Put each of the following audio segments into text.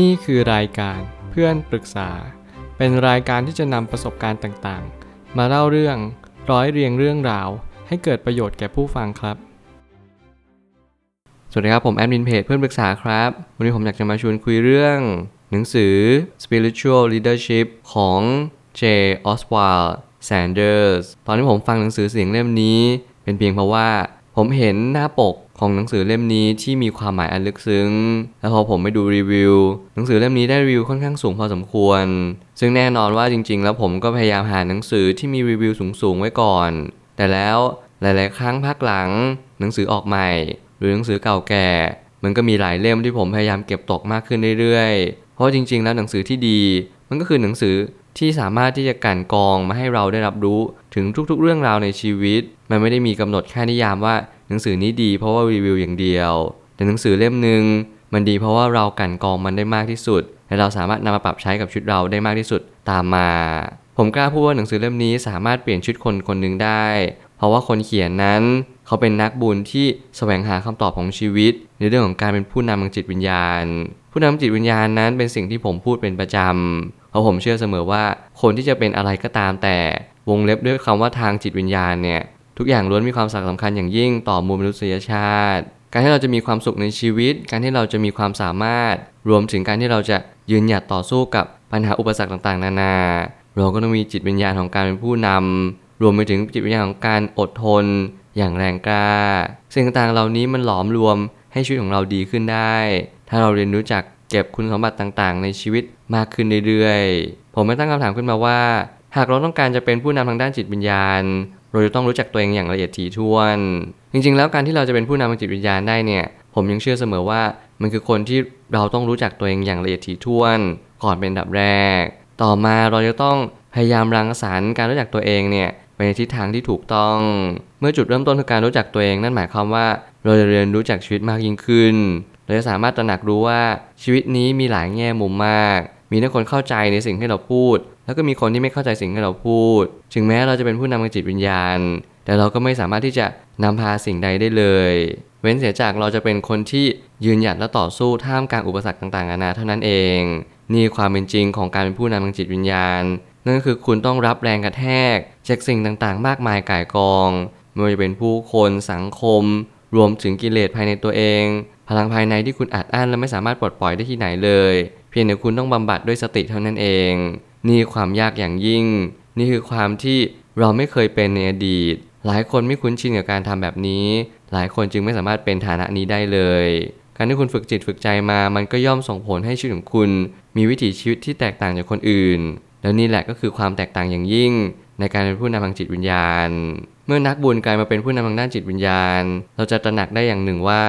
นี่คือรายการเพื่อนปรึกษา เป็นรายการที่จะนำประสบการณ์ต่างๆ มาเล่าเรื่องร้อยเรียงเรื่องราว ให้เกิดประโยชน์แก่ผู้ฟังครับ สวัสดีครับผมแอดมินเพจเพื่อนปรึกษาครับ วันนี้ผมอยากจะมาชวนคุยเรื่อง หนังสือ Spiritual Leadership ของ J. Oswald Sanders ตอนที่ผมฟังหนังสือเสียงเล่มนี้ เป็นเพียงเพราะว่าผมเห็นหน้าปก ของหนังสือเล่มนี้ที่มีความหมายอันลึกซึ้ง แล้วพอผมไปดูรีวิว หนังสือเล่มนี้ได้รีวิวค่อนข้างสูงพอสมควร ซึ่งแน่นอนว่าจริง ๆ แล้วผมก็พยายามหาหนังสือที่มีรีวิวสูงๆไว้ก่อน แต่แล้วหลาย ๆ ครั้งพักหลัง หนังสือออกใหม่ หรือหนังสือเก่าแก่ มันก็มีหลายเล่มที่ผมพยายามเก็บตกมากขึ้นเรื่อยๆ เพราะจริง ๆ แล้วหนังสือที่ดี มันก็คือหนังสือที่สามารถที่จะกันกองมาให้เราได้รับรู้ถึงทุกๆ เรื่องราวในชีวิต มันไม่ได้มีกำหนดแค่นิยามว่า หนังสือนี้ดีเพราะว่ารีวิวอย่างเดียว แต่หนังสือเล่มหนึ่งมันดีเพราะว่าเรากันกองมันได้มากที่สุด และเราสามารถนำมาปรับใช้กับชีวิตเราได้มากที่สุดตามมา ผมกล้าพูดว่าหนังสือเล่มนี้สามารถเปลี่ยนชีวิตคนคนหนึ่งได้ เพราะว่าคนเขียนนั้น เขาเป็นนักบุญที่แสวงหาคำตอบของชีวิต ในเรื่องของการเป็นผู้นำทางจิตวิญญาณ ผู้นำจิตวิญญาณนั้นเป็นสิ่งที่ผมพูดเป็นประจำเพราะผมเชื่อเสมอว่าคนที่จะเป็นอะไรก็ตามแต่วงเล็บด้วยคำว่าทางจิตวิญญาณเนี่ย ทุกอย่างล้วนมีความสำคัญอย่างยิ่งต่อมวลมนุษยชาติ การที่เราจะมีความสุขในชีวิต การที่เราจะมีความสามารถ รวมถึงการที่เราจะยืนหยัดต่อสู้กับปัญหาอุปสรรคต่างๆ นานา เราก็ต้องมีจิตวิญญาณของการเป็นผู้นำรวมไปถึงจิตวิญญาณของการอดทน อย่างแรงกล้า สิ่งต่างๆเหล่านี้มันหลอมรวมให้ชีวิตของเราดีขึ้นได้ ถ้าเราเรียนรู้จักเก็บคุณสมบัติต่างๆ ในชีวิตมากขึ้นเรื่อยๆ ผมไม่ตั้งคำถามขึ้นมาว่า หากเราต้องการจะเป็นผู้นำทางด้านจิตวิญญาณ เราจะต้องรู้จักตัวเองอย่างละเอียดถี่ถ้วน จริง ๆ แล้วการที่เราจะเป็นผู้นำทางจิตวิญญาณได้เนี่ย ผมยังเชื่อเสมอว่ามันคือคนที่เราต้องรู้จักตัวเองอย่างละเอียดถี่ถ้วน ก่อนเป็นดับแรก ต่อมาเราจะต้องพยายามรังสรรค์การรู้จักตัวเองเนี่ยไปในทิศทางที่ถูกต้อง เมื่อจุดเริ่มต้นคือการรู้จักตัวเองนั่นหมายความว่า เราจะเรียนรู้จักชีวิตมากยิ่งขึ้น เราจะสามารถตระหนักรู้ว่าชีวิตนี้มีหลายแง่มุมมาก มีทั้งคนเข้าใจในสิ่งที่เราพูด แล้วก็มีคนที่ไม่เข้าใจสิ่งที่เราพูด ถึงแม้เราจะเป็นผู้นำทางจิตวิญญาณ แต่เราก็ไม่สามารถที่จะนำพาสิ่งใดได้เลย เว้นเสียจากเราจะเป็นคนที่ยืนหยัดและต่อสู้ท่ามกลางอุปสรรคต่างๆนานาเท่านั้นเอง นี่ความเป็นจริงของการเป็นผู้นำทางจิตวิญญาณ นั่นก็คือคุณต้องรับแรงกระแทกจากสิ่งต่างๆ มากมายก่ายกองไม่ว่าจะเป็นผู้คนสังคม รวมถึงกิเลสภายในตัวเอง พลังภายในที่คุณอัดอั้นและไม่สามารถปลดปล่อยได้ที่ไหนเลย เพียงแต่คุณต้องบำบัดด้วยสติเท่านั้นเอง นี่ความยากอย่างยิ่ง นี่คือความที่เราไม่เคยเป็นในอดีต หลายคนไม่คุ้นชินกับการทำแบบนี้ หลายคนจึงไม่สามารถเป็นฐานะนี้ได้เลย การที่คุณฝึกจิตฝึกใจมา มันก็ย่อมส่งผลให้ชีวิตของคุณ มีวิถีชีวิตที่แตกต่างจากคนอื่น แล้วนี่แหละก็คือความแตกต่างอย่างยิ่ง ในการเป็นผู้นำทางจิตวิญญาณ เมื่อนักบุญกลายมาเป็นผู้นำทางด้านจิตวิญญาณ เราจะตระหนักได้อย่างหนึ่งว่า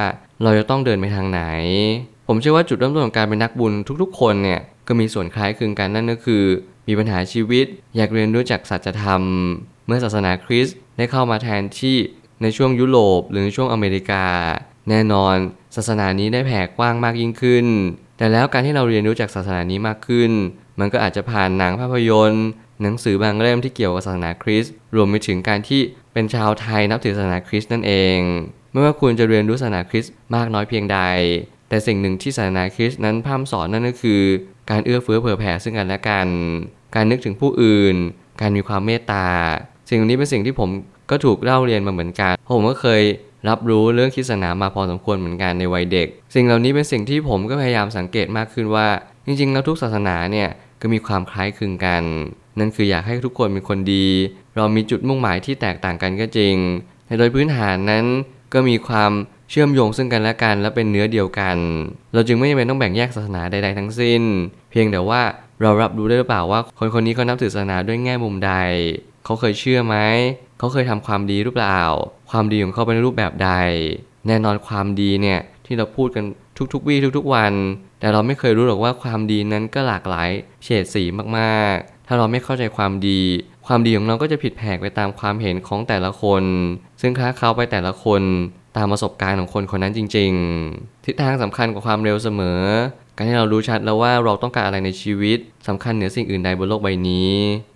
เราจะต้องเดินไปทางไหน ผมเชื่อว่าจุดเริ่มต้นของการเป็นนักบุญทุกๆ คนเนี่ยก็มีส่วนคล้ายคลึงกันนั่นก็คือ มีปัญหาชีวิต อยากเรียนรู้จักสัจธรรม เมื่อศาสนาคริสต์ได้เข้ามาแทนที่ในช่วงยุโรป หรือช่วงอเมริกา แน่นอน ศาสนานี้ได้แผ่กว้างมากยิ่งขึ้น แต่แล้วการที่เราเรียนรู้จักศาสนานี้มากขึ้น มันก็อาจจะผ่านหนังภาพยนตร์ หนังสือบางเล่มที่เกี่ยวกับศาสนาคริสต์รวมไปถึงการที่เป็นชาวไทยนับถือศาสนาคริสต์นั่นเอง ไม่ว่าคุณจะเรียนรู้ศาสนาคริสต์มากน้อยเพียงใด แต่สิ่งหนึ่งที่ศาสนาคริสต์นั้นพร่ำสอนนั่นก็คือ การเอื้อเฟื้อเผื่อแผ่ซึ่งกันและกัน การนึกถึงผู้อื่น การมีความเมตตา สิ่งนี้เป็นสิ่งที่ผมก็ถูกเล่าเรียนมาเหมือนกัน ผมก็เคยรับรู้เรื่องคริสตศาสนามาพอสมควรเหมือนกันในวัยเด็ก สิ่งเหล่านี้เป็นสิ่งที่ผมก็พยายามสังเกตมากขึ้นว่า จริงๆ แล้วทุกศาสนาเนี่ยก็มีความคล้ายคลึงกัน นั่นคืออยากให้ทุกคนเป็นคนดี เรามีจุดมุ่งหมายที่แตกต่างกันก็จริงแต่โดยพื้นฐานนั้นก็มีความเชื่อมโยงซึ่งกันและกันและเป็นเนื้อเดียวกัน เราจึงไม่จำเป็นต้องแบ่งแยกศาสนาใด ๆ ทั้งสิ้น เพียงแต่ว่าเรารับรู้ได้หรือเปล่าว่า คนคนนี้เขานับถือศาสนาด้วยแง่มุมใด เขาเคยเชื่อไหม เขาเคยทำความดีหรือเปล่า ความดีของเขาเป็นรูปแบบใด แน่นอนความดีเนี่ยที่เราพูดกันทุกๆวี่ทุก ๆ วัน แต่เราไม่เคยรู้หรอกว่าความดีนั้นก็หลากหลายเฉดสีมากๆ ถ้าเราไม่เข้าใจความดี ความดีของเราก็จะผิดแผกไปตามความเห็นของแต่ละคน ซึ่งค้าเขาไปแต่ละคนตามประสบการณ์ของคนคนนั้นจริง ๆ ทิศทางสำคัญกว่าความเร็วเสมอ การที่เรารู้ชัดแล้วว่าเราต้องการอะไรในชีวิตสำคัญเหนือสิ่งอื่นใดบนโลกใบนี้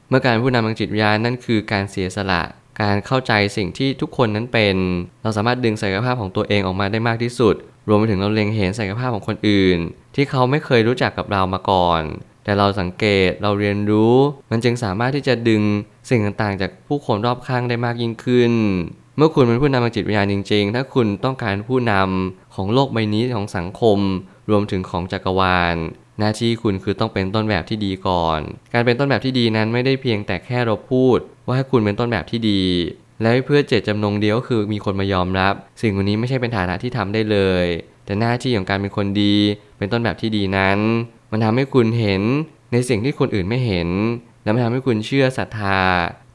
เมื่อการเป็นผู้นำทางจิตวิญญาณนั่นคือการเสียสละ การเข้าใจสิ่งที่ทุกคนนั้นเป็น เราสามารถดึงศักยภาพของตัวเองออกมาได้มากที่สุด รวมไปถึงเราเล็งเห็นศักยภาพของคนอื่น ที่เขาไม่เคยรู้จักกับเรามาก่อน แต่เราสังเกตเราเรียนรู้ มันจึงสามารถที่จะดึงสิ่งต่างๆ จากผู้คนรอบข้างได้มากยิ่งขึ้น เมื่อคุณเป็นผู้นำทางจิตวิญญาณจริง ๆ ถ้าคุณต้องการผู้นำของโลกใบนี้ของสังคม รวมถึงของจักรวาล หน้าที่คุณคือต้องเป็นต้นแบบที่ดีก่อน การเป็นต้นแบบที่ดีนั้นไม่ได้เพียงแต่แค่เราพูด ว่าให้คุณเป็นต้นแบบที่ดีและเพื่อเจตจำนงเดียวก็คือมีคนมายอมรับ สิ่งนี้ไม่ใช่เป็นฐานะที่ทำได้เลย แต่หน้าที่ของการเป็นคนดี เป็นต้นแบบที่ดีนั้น มันทำให้คุณเห็นในสิ่งที่คนอื่นไม่เห็น และมันทำให้คุณเชื่อศรัทธา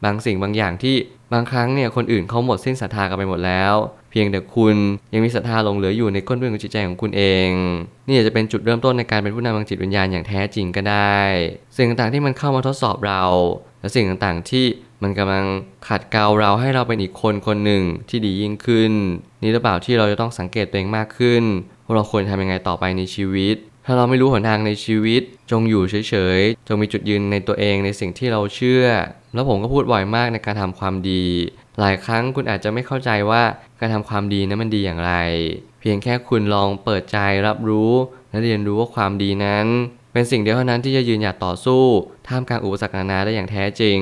บางสิ่งบางอย่างที่บางครั้งเนี่ยคนอื่นเขาหมดสิ้นศรัทธากันไปหมดแล้ว เพียงแต่คุณยังมีศรัทธาหลงเหลืออยู่ในก้นเบื้องจิตใจของคุณเอง นี่อาจจะเป็นจุดเริ่มต้นในการเป็นผู้นำทางจิตวิญญาณอย่างแท้จริงก็ได้ สิ่งต่างๆที่มันเข้ามาทดสอบเรา และสิ่งต่างๆที่มันกำลังขัดเกลาเราให้เราเป็นอีกคนคนหนึ่งที่ดียิ่งขึ้น นี่หรือเปล่าที่เราจะต้องสังเกตตัวเองมากขึ้นว่าเราควรทำยังไงต่อไปในชีวิต ถ้าเราไม่รู้หนทางในชีวิต จงอยู่เฉยๆ จงมีจุดยืนในตัวเองในสิ่งที่เราเชื่อ แล้วผมก็พูดบ่อยมากในการทำความดี หลายครั้งคุณอาจจะไม่เข้าใจว่าการทำความดีนั้นมันดีอย่างไร เพียงแค่คุณลองเปิดใจรับรู้ และเรียนรู้ว่าความดีนั้น เป็นสิ่งเดียวเท่านั้นที่จะยืนหยัดต่อสู้ ท่ามกลางอุปสรรคนานาได้อย่างแท้จริง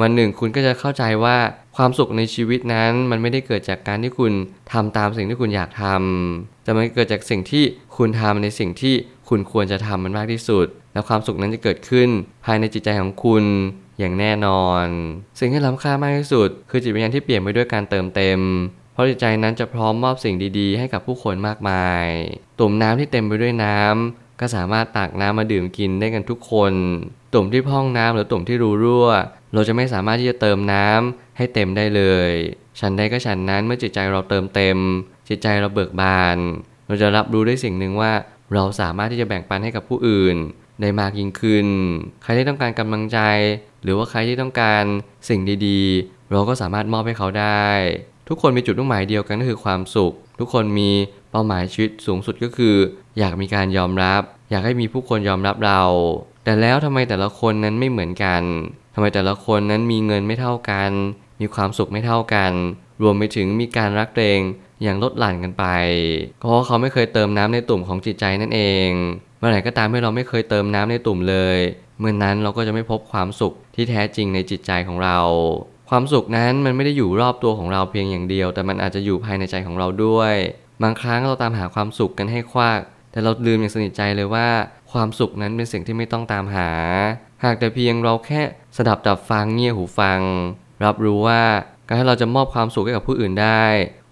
วันหนึ่งคุณก็จะเข้าใจว่า ความสุขในชีวิตนั้นมันไม่ได้เกิดจากการที่คุณทำตามสิ่งที่คุณอยากทำแต่มันเกิดจากสิ่งที่คุณทำในสิ่งที่คุณควรจะทำมันมากที่สุด และความสุขนั้นจะเกิดขึ้นภายในจิตใจของคุณอย่างแน่นอน สิ่งที่ล้ำค่ามากที่สุด คือจิตวิญญาณที่เปลี่ยนไปด้วยการเติมเต็ม เพราะจิตใจนั้นจะพร้อมมอบสิ่งดีๆ ให้กับผู้คนมากมาย ตุ่มน้ำที่เต็มไปด้วยน้ำก็สามารถตักน้ำมาดื่มกินได้กันทุกคน ตุ่มที่พองน้ำหรือตุ่มที่รูรั่ว เราจะไม่สามารถที่จะเติมน้ำให้เต็มได้เลย ฉันใดก็ฉันนั้นเมื่อจิตใจเราเติมเต็ม จิตใจเราเบิกบาน เราจะรับรู้ได้สิ่งหนึ่งว่า เราสามารถที่จะแบ่งปันให้กับผู้อื่น ได้มากยิ่งขึ้น ใครที่ต้องการกำลังใจ หรือว่าใครที่ต้องการสิ่งดีๆ เราก็สามารถมอบให้เขาได้ ทุกคนมีจุดมุ่งหมายเดียวกันก็คือความสุข ทุกคนมีเป้าหมายชีวิตสูงสุดก็คือ อยากมีการยอมรับ อยากให้มีผู้คนยอมรับเรา แต่แล้วทำไมแต่ละคนนั้นไม่เหมือนกันทำไมแต่ละคนนั้นมีเงินไม่เท่ากัน มีความสุขไม่เท่ากัน รวมไปถึงมีการรักเองอย่างลดหลั่นกันไป เพราะเขาไม่เคยเติมน้ำในตุ่มของจิตใจนั่นเอง เมื่อไหร่ก็ตามที่เราไม่เคยเติมน้ำในตุ่มเลย เมื่อนนั้นเราก็จะไม่พบความสุขที่แท้จริงในจิตใจของเรา ความสุขนั้นมันไม่ได้อยู่รอบตัวของเราเพียงอย่างเดียว แต่มันอาจจะอยู่ภายในใจของเราด้วย บางครั้งเราตามหาความสุขกันให้ควักแต่เราลืมอย่างสนิทใจเลยว่า ความสุขนั้นเป็นสิ่งที่ไม่ต้องตามหา หากแต่เพียงเราแค่สดับดับฟังเงี่ยหูฟัง รับรู้ว่าการที่เราจะมอบความสุขให้กับผู้อื่นได้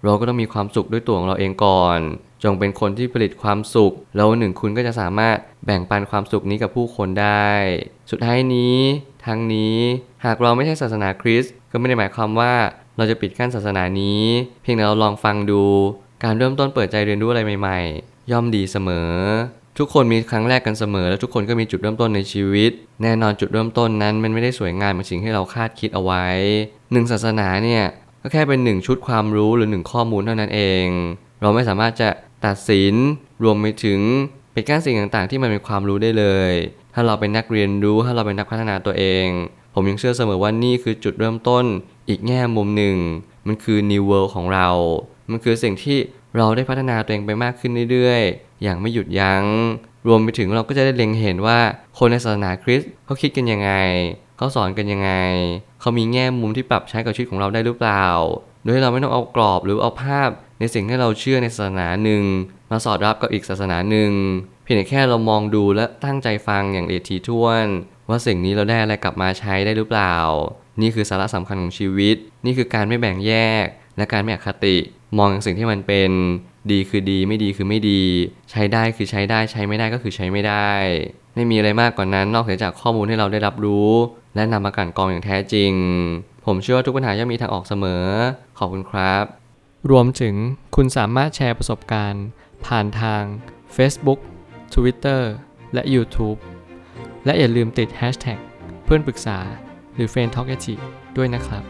เราก็ต้องมีความสุขด้วยตัวของเราเองก่อน จงเป็นคนที่ผลิตความสุข แล้วหนึ่งคุณก็จะสามารถแบ่งปันความสุขนี้กับผู้คนได้ สุดท้ายนี้ทั้งนี้หากเราไม่ใช่ศาสนาคริสต์ก็ไม่ได้หมายความว่าเราจะปิดกั้นศาสนานี้ เพียงแต่เราลองฟังดู การเริ่มต้นเปิดใจเรียนรู้อะไรใหม่ ๆ ย่อมดีเสมอ ทุกคนมีครั้งแรกกันเสมอ และทุกคนก็มีจุดเริ่มต้นในชีวิต แน่นอนจุดเริ่มต้นนั้นมันไม่ได้สวยงามเหมือนสิ่งที่เราคาดคิดเอาไว้หนึ่งศาสนาเนี่ยก็แค่เป็นหนึ่งชุดความรู้หรือหนึ่งข้อมูลเท่านั้นเอง เราไม่สามารถจะตัดสินรวมไปถึงปิดกั้นสิ่งต่างๆ ที่มันเป็นความรู้ได้เลย ถ้าเราเป็นนักเรียนรู้ถ้าเราเป็นนักพัฒนาตัวเอง ผมยังเชื่อเสมอว่านี่คือจุดเริ่มต้น อีกแง่มุมหนึ่ง มันคือ new world ของเรา มันคือสิ่งที่เราได้พัฒนาตัวเองไปมากขึ้นเรื่อยๆ อย่างไม่หยุดยัง้ง รวมไปถึงเราก็จะได้เล็งเห็นว่าคนในศาสนาคริสต์เขาคิดกันยังไง เขาสอนกันยังไง เขามีแง่มุมที่ปรับใช้กับชีวิตของเราได้หรือเปล่า โดยเราไม่ต้องเอากรอบหรือเอาภาพในสิ่งที่เราเชื่อในศาสนาหนึ่งมาสอดรับกับอีกศาสนาหนึ่งเพียงแต่แค่เรามองดูและตั้งใจฟังอย่างละเอียดถี่ถ้วน ว่าสิ่งนี้เราได้อะไรกลับมาใช้ได้หรือเปล่า นี่คือสาระสำคัญของชีวิต นี่คือการไม่แบ่งแยก และการไม่อคติ มองสิ่งที่มันเป็น ดีคือดีไม่ดีคือไม่ดี ใช้ได้คือใช้ได้ใช้ไม่ได้ก็คือใช้ไม่ได้ ไม่มีอะไรมากกว่านั้น นอกจากข้อมูลที่เราได้รับรู้ และนำมากันกรองอย่างแท้จริง ผมเชื่อว่าทุกปัญหาย่อมมีทางออกเสมอ ขอบคุณครับ รวมถึงคุณสามารถแชร์ประสบการณ์ ผ่านทาง Facebook Twitter และ YouTube และอย่าลืมติด Hashtag เพื่อนปรึกษาหรือ f r ร e n d t a l k ด้วยนะครับ